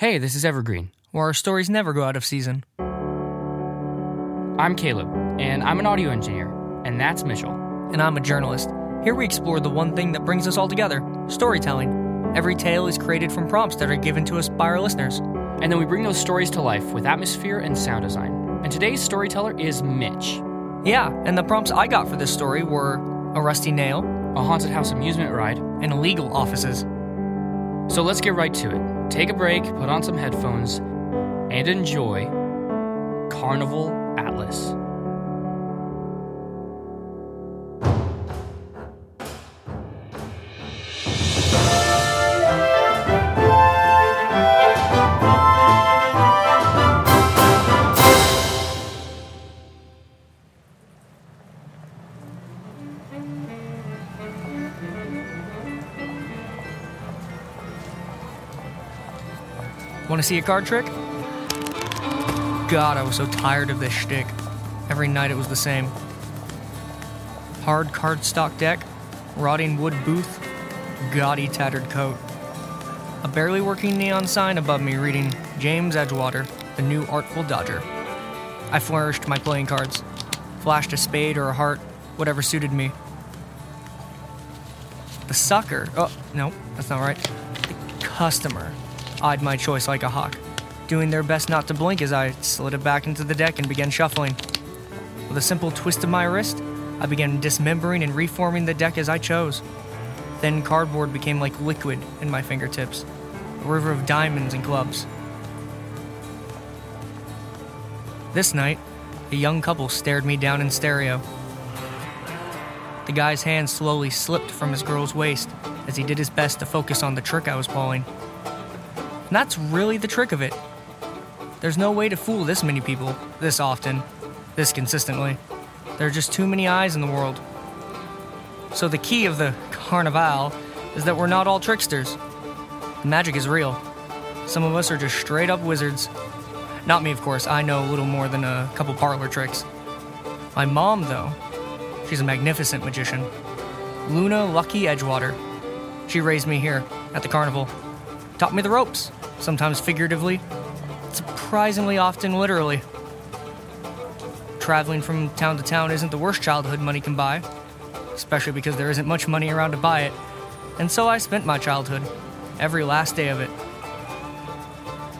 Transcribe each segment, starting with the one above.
Hey, this is Evergreen, where our stories never go out of season. I'm Caleb, and I'm an audio engineer, and that's Mitchell. And I'm a journalist. Here we explore the one thing that brings us all together storytelling. Every tale is created from prompts that are given to us by our listeners. And then we bring those stories to life with atmosphere and sound design. And today's storyteller is Mitch. Yeah, and the prompts I got for this story were a rusty nail, a haunted house amusement ride, and legal offices. So let's get right to it. Take a break, put on some headphones, and enjoy Carnival Atlas. Want to see a card trick? God, I was so tired of this shtick. Every night it was the same. Hard cardstock deck, rotting wood booth, gaudy tattered coat. A barely working neon sign above me reading James Edgewater, the new Artful Dodger. I flourished my playing cards, flashed a spade or a heart, whatever suited me. The sucker, oh, no, that's not right. The customer eyed my choice like a hawk, doing their best not to blink as I slid it back into the deck and began shuffling. With a simple twist of my wrist, I began dismembering and reforming the deck as I chose. Then cardboard became like liquid in my fingertips, a river of diamonds and clubs. This night, a young couple stared me down in stereo. The guy's hand slowly slipped from his girl's waist as he did his best to focus on the trick I was pulling. And that's really the trick of it. There's no way to fool this many people, this often, this consistently. There are just too many eyes in the world. So the key of the carnival is that we're not all tricksters. The magic is real. Some of us are just straight up wizards. Not me, of course. I know a little more than a couple parlor tricks. My mom, though, she's a magnificent magician. Luna Lucky Edgewater. She raised me here at the carnival, taught me the ropes sometimes figuratively, surprisingly often literally. Traveling from town to town isn't the worst childhood money can buy, especially because there isn't much money around to buy it. And so I spent my childhood, every last day of it.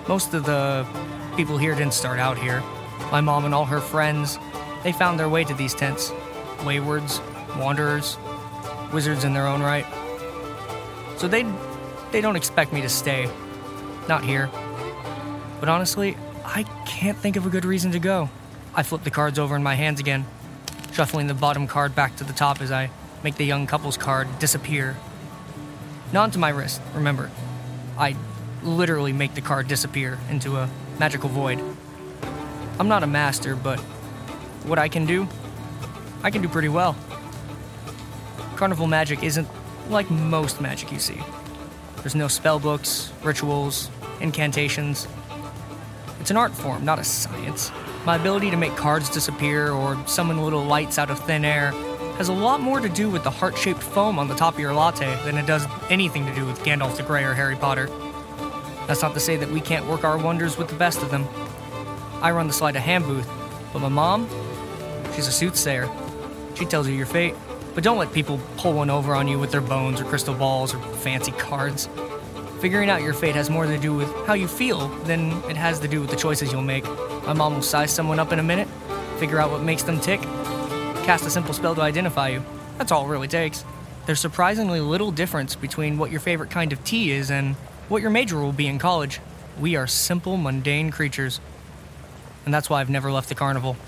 Most of the people here didn't start out here. My mom and all her friends, they found their way to these tents. Waywards, wanderers, wizards in their own right. So they they don't expect me to stay. Not here. But honestly, I can't think of a good reason to go. I flip the cards over in my hands again, shuffling the bottom card back to the top as I make the young couple's card disappear. Not onto my wrist, remember. I literally make the card disappear into a magical void. I'm not a master, but what I can do, I can do pretty well. Carnival magic isn't like most magic you see. There's no spell books, rituals, incantations. It's an art form, not a science. My ability to make cards disappear or summon little lights out of thin air has a lot more to do with the heart shaped foam on the top of your latte than it does anything to do with Gandalf the Grey or Harry Potter. That's not to say that we can't work our wonders with the best of them. I run the sleight of hand booth, but my mom, she's a soothsayer. She tells you your fate. But don't let people pull one over on you with their bones or crystal balls or fancy cards. Figuring out your fate has more to do with how you feel than it has to do with the choices you'll make. My mom will size someone up in a minute, figure out what makes them tick, cast a simple spell to identify you. That's all it really takes. There's surprisingly little difference between what your favorite kind of tea is and what your major will be in college. We are simple, mundane creatures. And that's why I've never left the carnival.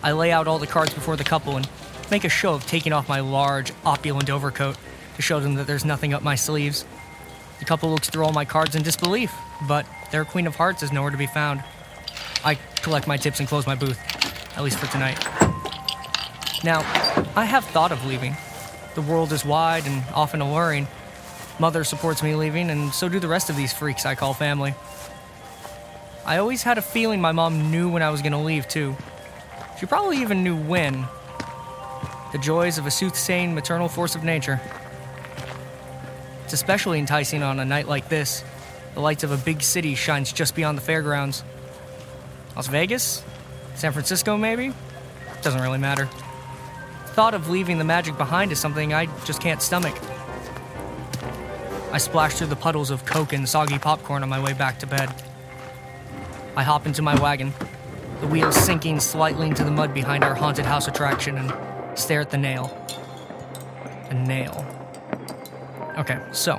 I lay out all the cards before the couple and make a show of taking off my large, opulent overcoat to show them that there's nothing up my sleeves. The couple looks through all my cards in disbelief, but their Queen of Hearts is nowhere to be found. I collect my tips and close my booth, at least for tonight. Now, I have thought of leaving. The world is wide and often alluring. Mother supports me leaving, and so do the rest of these freaks I call family. I always had a feeling my mom knew when I was gonna leave, too. She probably even knew when. The joys of a soothsaying maternal force of nature. It's especially enticing on a night like this. The lights of a big city shines just beyond the fairgrounds. Las Vegas? San Francisco, maybe? Doesn't really matter. Thought of leaving the magic behind is something I just can't stomach. I splash through the puddles of Coke and soggy popcorn on my way back to bed. I hop into my wagon, the wheels sinking slightly into the mud behind our haunted house attraction, and stare at the nail. A nail. Okay, so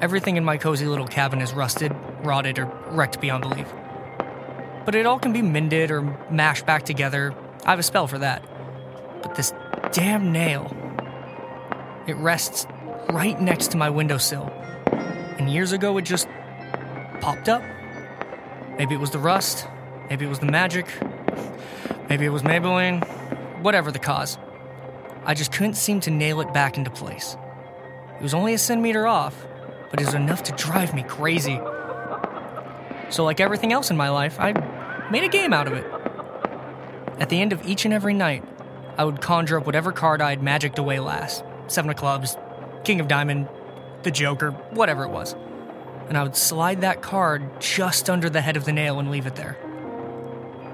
everything in my cozy little cabin is rusted, rotted, or wrecked beyond belief. But it all can be mended or mashed back together. I have a spell for that. But this damn nail, it rests right next to my windowsill. And years ago, it just popped up. Maybe it was the rust, maybe it was the magic, maybe it was Maybelline, whatever the cause. I just couldn't seem to nail it back into place. It was only a centimeter off, but it was enough to drive me crazy. So, like everything else in my life, I made a game out of it. At the end of each and every night, I would conjure up whatever card I'd magicked away last Seven of Clubs, King of Diamond, the Joker, whatever it was. And I would slide that card just under the head of the nail and leave it there.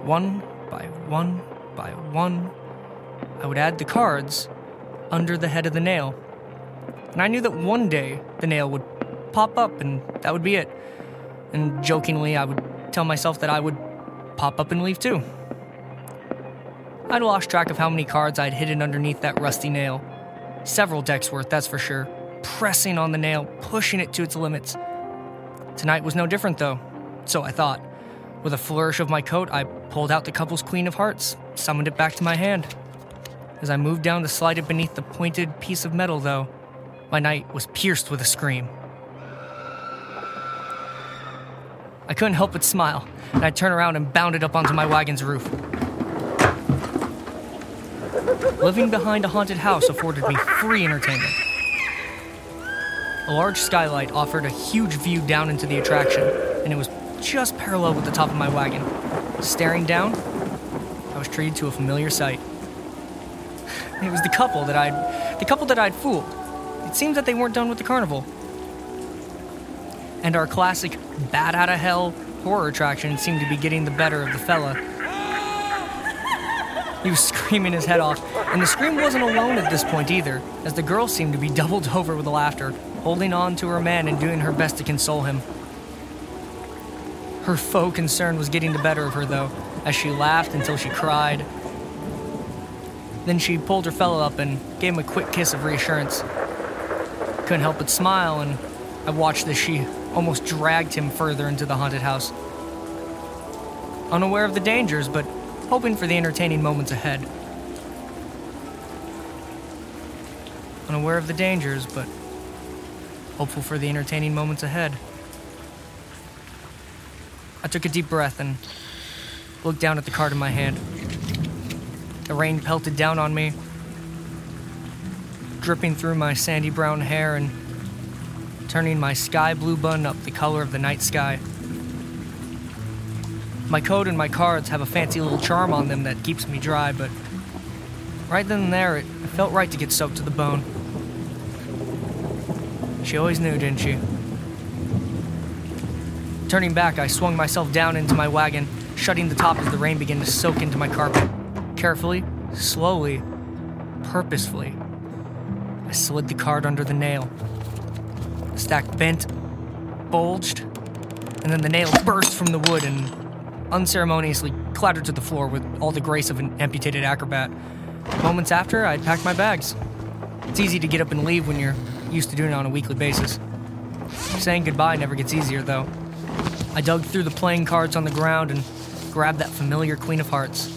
One by one by one, I would add the cards under the head of the nail. And I knew that one day the nail would pop up and that would be it. And jokingly, I would tell myself that I would pop up and leave too. I'd lost track of how many cards I'd hidden underneath that rusty nail. Several decks worth, that's for sure. Pressing on the nail, pushing it to its limits. Tonight was no different, though. So I thought. With a flourish of my coat, I pulled out the couple's Queen of Hearts, summoned it back to my hand. As I moved down to slide it beneath the pointed piece of metal, though, my night was pierced with a scream. I couldn't help but smile, and I turned around and bounded up onto my wagon's roof. Living behind a haunted house afforded me free entertainment. A large skylight offered a huge view down into the attraction, and it was just parallel with the top of my wagon. Staring down, I was treated to a familiar sight. It was the couple that I'd the couple that I'd fooled. It seems that they weren't done with the carnival. And our classic bat out of hell horror attraction seemed to be getting the better of the fella. He was screaming his head off, and the scream wasn't alone at this point either, as the girl seemed to be doubled over with laughter, holding on to her man and doing her best to console him. Her faux concern was getting the better of her, though, as she laughed until she cried. Then she pulled her fellow up and gave him a quick kiss of reassurance. Couldn't help but smile, and I watched as she almost dragged him further into the haunted house. Unaware of the dangers, but hoping for the entertaining moments ahead. Unaware of the dangers, but hopeful for the entertaining moments ahead. I took a deep breath and looked down at the card in my hand. The rain pelted down on me, dripping through my sandy brown hair and turning my sky blue bun up the color of the night sky. My coat and my cards have a fancy little charm on them that keeps me dry, but right then and there, it felt right to get soaked to the bone. She always knew, didn't she? Turning back, I swung myself down into my wagon, shutting the top as the rain began to soak into my carpet. Carefully, slowly, purposefully, I slid the card under the nail. The stack bent, bulged, and then the nail burst from the wood and unceremoniously clattered to the floor with all the grace of an amputated acrobat. Moments after, I'd packed my bags. It's easy to get up and leave when you're used to doing it on a weekly basis. Saying goodbye never gets easier, though. I dug through the playing cards on the ground and grabbed that familiar Queen of Hearts.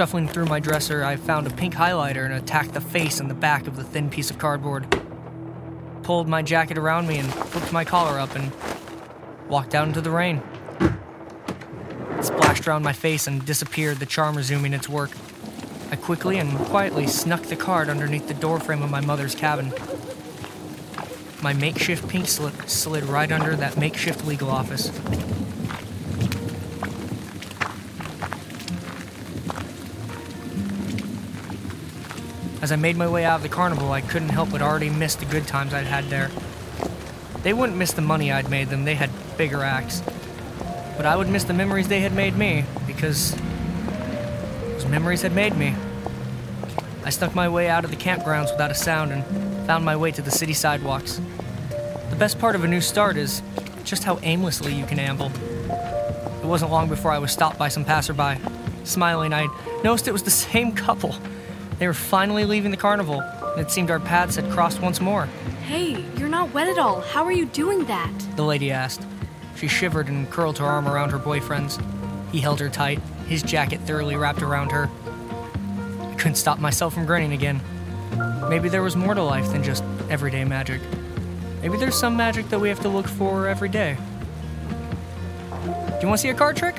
Shuffling through my dresser, I found a pink highlighter and attacked the face and the back of the thin piece of cardboard. Pulled my jacket around me and flipped my collar up and walked out into the rain. It splashed around my face and disappeared, the charm resuming its work. I quickly and quietly snuck the card underneath the doorframe of my mother's cabin. My makeshift pink slip slid right under that makeshift legal office. As I made my way out of the carnival, I couldn't help but already miss the good times I'd had there. They wouldn't miss the money I'd made them, they had bigger acts. But I would miss the memories they had made me, because those memories had made me. I snuck my way out of the campgrounds without a sound and found my way to the city sidewalks. The best part of a new start is just how aimlessly you can amble. It wasn't long before I was stopped by some passerby. Smiling, I noticed it was the same couple. They were finally leaving the carnival, and it seemed our paths had crossed once more. Hey, you're not wet at all. How are you doing that? The lady asked. She shivered and curled her arm around her boyfriend's. He held her tight, his jacket thoroughly wrapped around her. I couldn't stop myself from grinning again. Maybe there was more to life than just everyday magic. Maybe there's some magic that we have to look for every day. Do you want to see a card trick?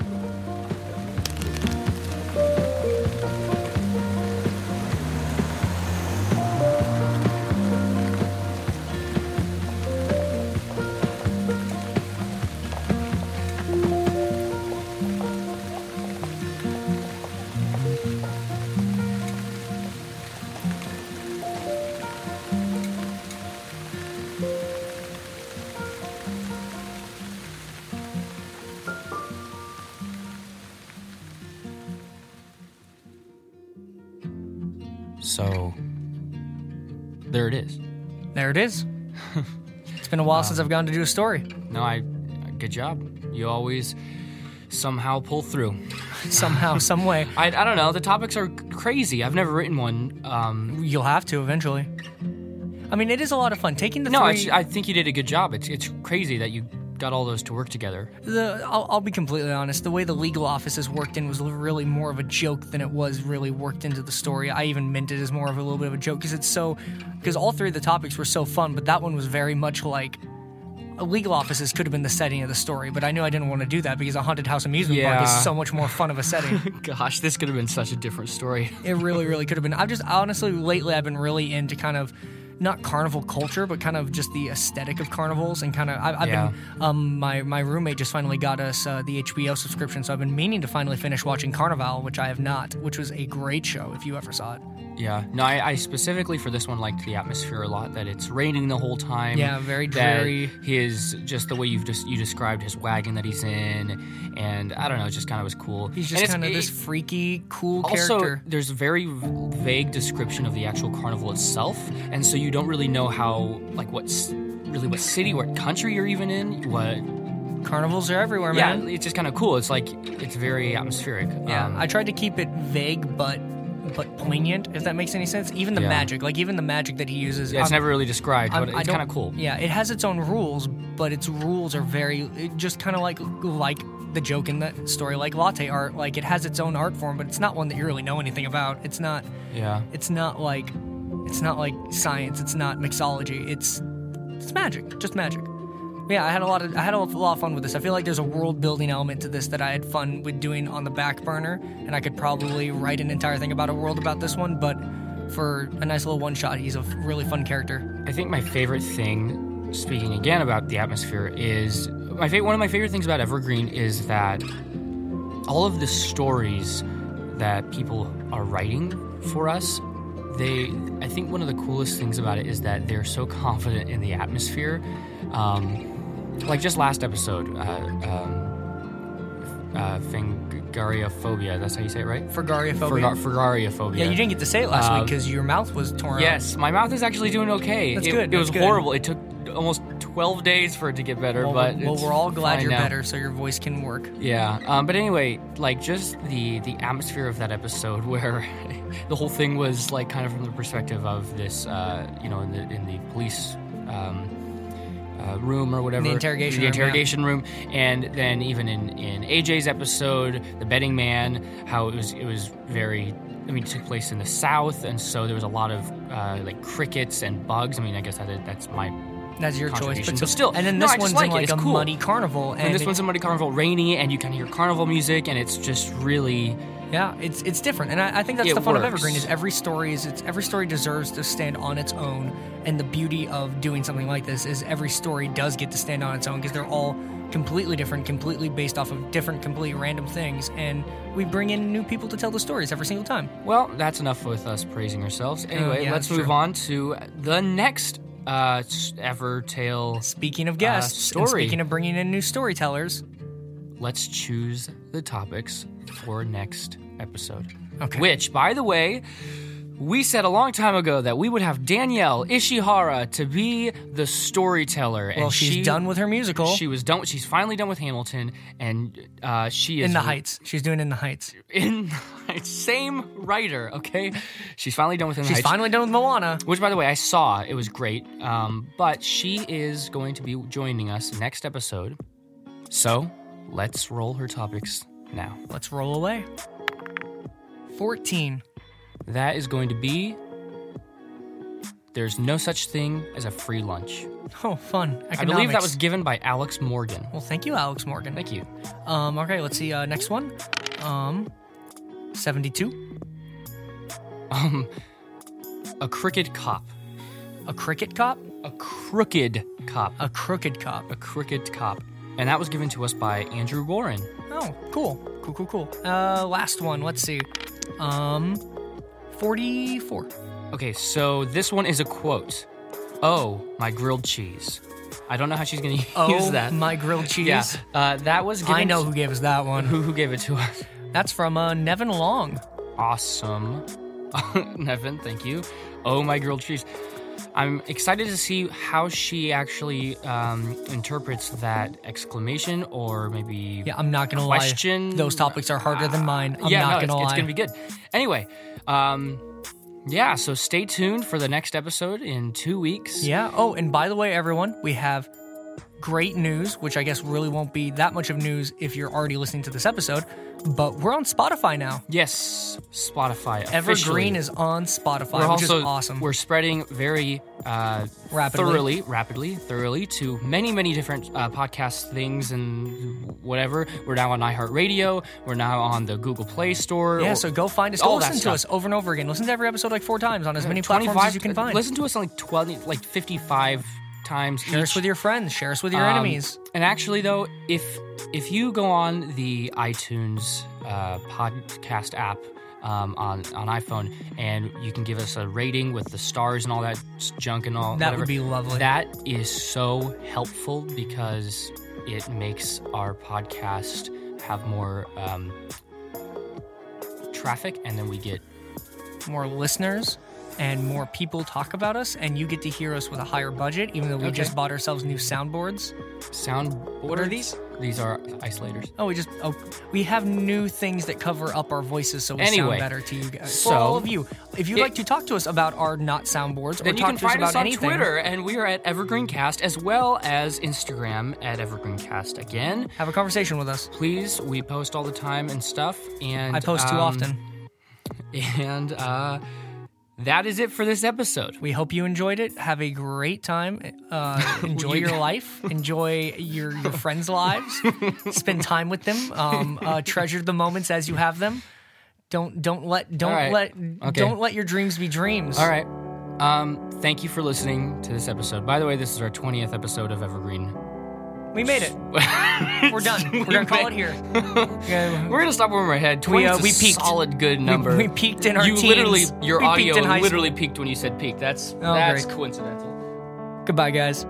So, there it is. There it is. it's been a while since I've gone to do a story. No, I. Good job. You always somehow pull through. Somehow, some way. I, I don't know. The topics are crazy. I've never written one. Um, You'll have to eventually. I mean, it is a lot of fun. Taking the no, I. I think you did a good job. It's it's crazy that you got all those to work together. The, I'll, I'll be completely honest. The way the legal offices worked in was really more of a joke than it was really worked into the story. I even meant it as more of a little bit of a joke because it's so. Because all three of the topics were so fun, but that one was very much like. Legal offices could have been the setting of the story, but I knew I didn't want to do that because a haunted house amusement park is so much more fun of a setting. Gosh, this could have been such a different story. It really, really could have been. I've just honestly lately I've been really into kind of not carnival culture, but kind of just the aesthetic of carnivals and kind of I've, I've Yeah. been um my my roommate just finally got us uh, the HBO subscription, so I've been meaning to finally finish watching Carnival, which I have not, which was a great show if you ever saw it. Yeah. No, I, I specifically for this one liked the atmosphere a lot. That it's raining the whole time. Yeah, very dreary. His just the way you've just you described his wagon that he's in, and I don't know, it just kind of was cool. He's just kind of this freaky, cool Also, character. there's a very vague description of the actual carnival itself, and so you don't really know how, like, what's really what city, what country you're even in. What? Carnivals are everywhere, man. Yeah, it's just kind of cool. It's like it's very atmospheric. Yeah, Um, I tried to keep it vague but but poignant, if that makes any sense. Even the Yeah. magic, like even the magic that he uses. yeah, it's I'm- never really described, I'm- but it's kind of cool. Yeah, it has its own rules, but its rules are very just kind of like like the joke in the story, like latte art. Like it has its own art form, but it's not one that you really know anything about. It's not. Yeah. It's not like. It's not like science. It's not mixology. It's it's magic, just magic. Yeah, I had a lot of I had a lot of fun with this. I feel like there's a world building element to this that I had fun with doing on the back burner, and I could probably write an entire thing about a world about this one. But for a nice little one shot, he's a really fun character. I think my favorite thing, speaking again about the atmosphere, is my fa- one of my favorite things about Evergreen is that all of the stories that people are writing for us, they I think one of the coolest things about it is that they're so confident in the atmosphere. Um, like just last episode, uh, um, uh, Fangariophobia. That's how you say it, right? Fergariophobia. Fergar- Fergariophobia. Yeah, you didn't get to say it last Uh, week because your mouth was torn. Yes, my mouth is actually doing okay. That's it, good, It was good. horrible. It took almost 12 days for it to get better, Well, but well it's we're all glad you're now. better, so your voice can work. Yeah, um, but anyway, like just the the atmosphere of that episode, where the whole thing was like kind of from the perspective of this, uh, you know, in the in the police. Um, uh, room or whatever. Interrogation the room, yeah. interrogation room. And then even in in AJ's episode the betting man how it was it was very I mean it took place in the south and so there was a lot of uh, like crickets and bugs. I mean I guess that, that's my That's your choice, but, but still, And then this just one's like in like a cool. muddy carnival, and, and this it- one's a Muddy Carnival rainy and you can hear carnival music and it's just really Yeah, it's it's different, and I, I think that's It the fun of. Evergreen is every story is it's every story deserves to stand on its own, and the beauty of doing something like this is every story does get to stand on its own because they're all completely different, completely based off of different, completely random things, and we bring in new people to tell the stories every single time. Well, that's enough with us praising ourselves. Anyway, yeah, let's move true. on to the next uh, ever tale. Speaking of guests, Uh, story. speaking of bringing in new storytellers, Let's choose the topics for next episode. Okay. Which, by the way, we said a long time ago that we would have Danielle Ishihara to be the storyteller. well, and she's she, done with her musical She was done. She's finally done with Hamilton, and uh, she is in the Heights. She's doing in the Heights. In Heights. same writer, okay. She's finally done with In the She's Heights. finally done with Moana. Which, by the way, I saw. It was great. Um, but she is going to be joining us next episode. So let's roll her topics now. Let's roll away. Fourteen. That is going to be. There's no such thing as a free lunch. Oh, fun. Economics. I believe that was given by Alex Morgan. Well, thank you, Alex Morgan. Thank you. Um, okay, let's see. Uh, next one. Um, 72. Um, a crooked cop. A cricket cop. A crooked cop. A crooked cop. A crooked cop. And that was given to us by Andrew Warren. Oh, cool. Cool, cool, cool. Uh, last one. Let's see. Um, 44. Okay, so this one is a quote. Oh, my grilled cheese. I don't know how she's going to Oh, use that. my grilled cheese. Yeah, uh, that was given I know who gave us that one. who who gave it to us. That's from uh, Nevin Long. Awesome, Nevin. Thank you. Oh, my grilled cheese. I'm excited to see how she actually um, interprets that exclamation or maybe Yeah, I'm not gonna Question- lie. Those topics are harder than mine. I'm yeah, not no, gonna it's, lie. it's gonna be good. Anyway, um, yeah. So stay tuned for the next episode in two weeks. Yeah. Oh, and by the way, everyone, we have great news, which I guess really won't be that much of news if you're already listening to this episode. But we're on Spotify now. Yes, Spotify. Evergreen officially. is on Spotify, We're which also is awesome. we're spreading very uh, Rapidly. thoroughly, rapidly, thoroughly to many, many different uh, podcast things and whatever. We're now on iHeartRadio. We're now on the Google Play Store. yeah, or- so go find us. Go listen to us over and over again. Listen to every episode like four times on as many platforms as you can find. Listen to us on like twenty, like fifty-five times. Share us with your friends. Share us with your Um, enemies. And actually, though, if if you go on the iTunes uh, podcast app um, on on iPhone and you can give us a rating with the stars and all that junk and all That whatever, would be lovely. That is so helpful because it makes our podcast have more um, traffic, and then we get more listeners and more people talk about us, and you get to hear us with a higher budget, even though we Okay. just bought ourselves new soundboards. sound. What are these? These are isolators. Oh, we just oh, we have new things that cover up our voices, so we Anyway, sound better to you guys. so- For all of you, if you'd It- like to talk to us about our not soundboards or Then you talk can to us find about us on anything, Twitter, and we are at Evergreencast as well as Instagram at Evergreencast. Again, have a conversation with us. please, we post all the time and stuff. And I post too um, often. And uh, that is it for this episode. We hope you enjoyed it. Have a great time. Uh, enjoy your life. Enjoy your, your friends' lives. Spend time with them. Um, uh, treasure the moments as you have them. Don't don't let don't right. let Okay. don't let your dreams be dreams. All right. Um, thank you for listening to this episode. By the way, this is our 20th episode of Evergreen. We made it. We're done. We're gonna call it here. Yeah, We're gonna stop when we're ahead. 20 We, uh, is a we peaked. solid good we- number. We, peaked in our you teens. literally, your We peaked audio in high literally peaked when you said peak. That's Oh, that's great. coincidental. Goodbye, guys.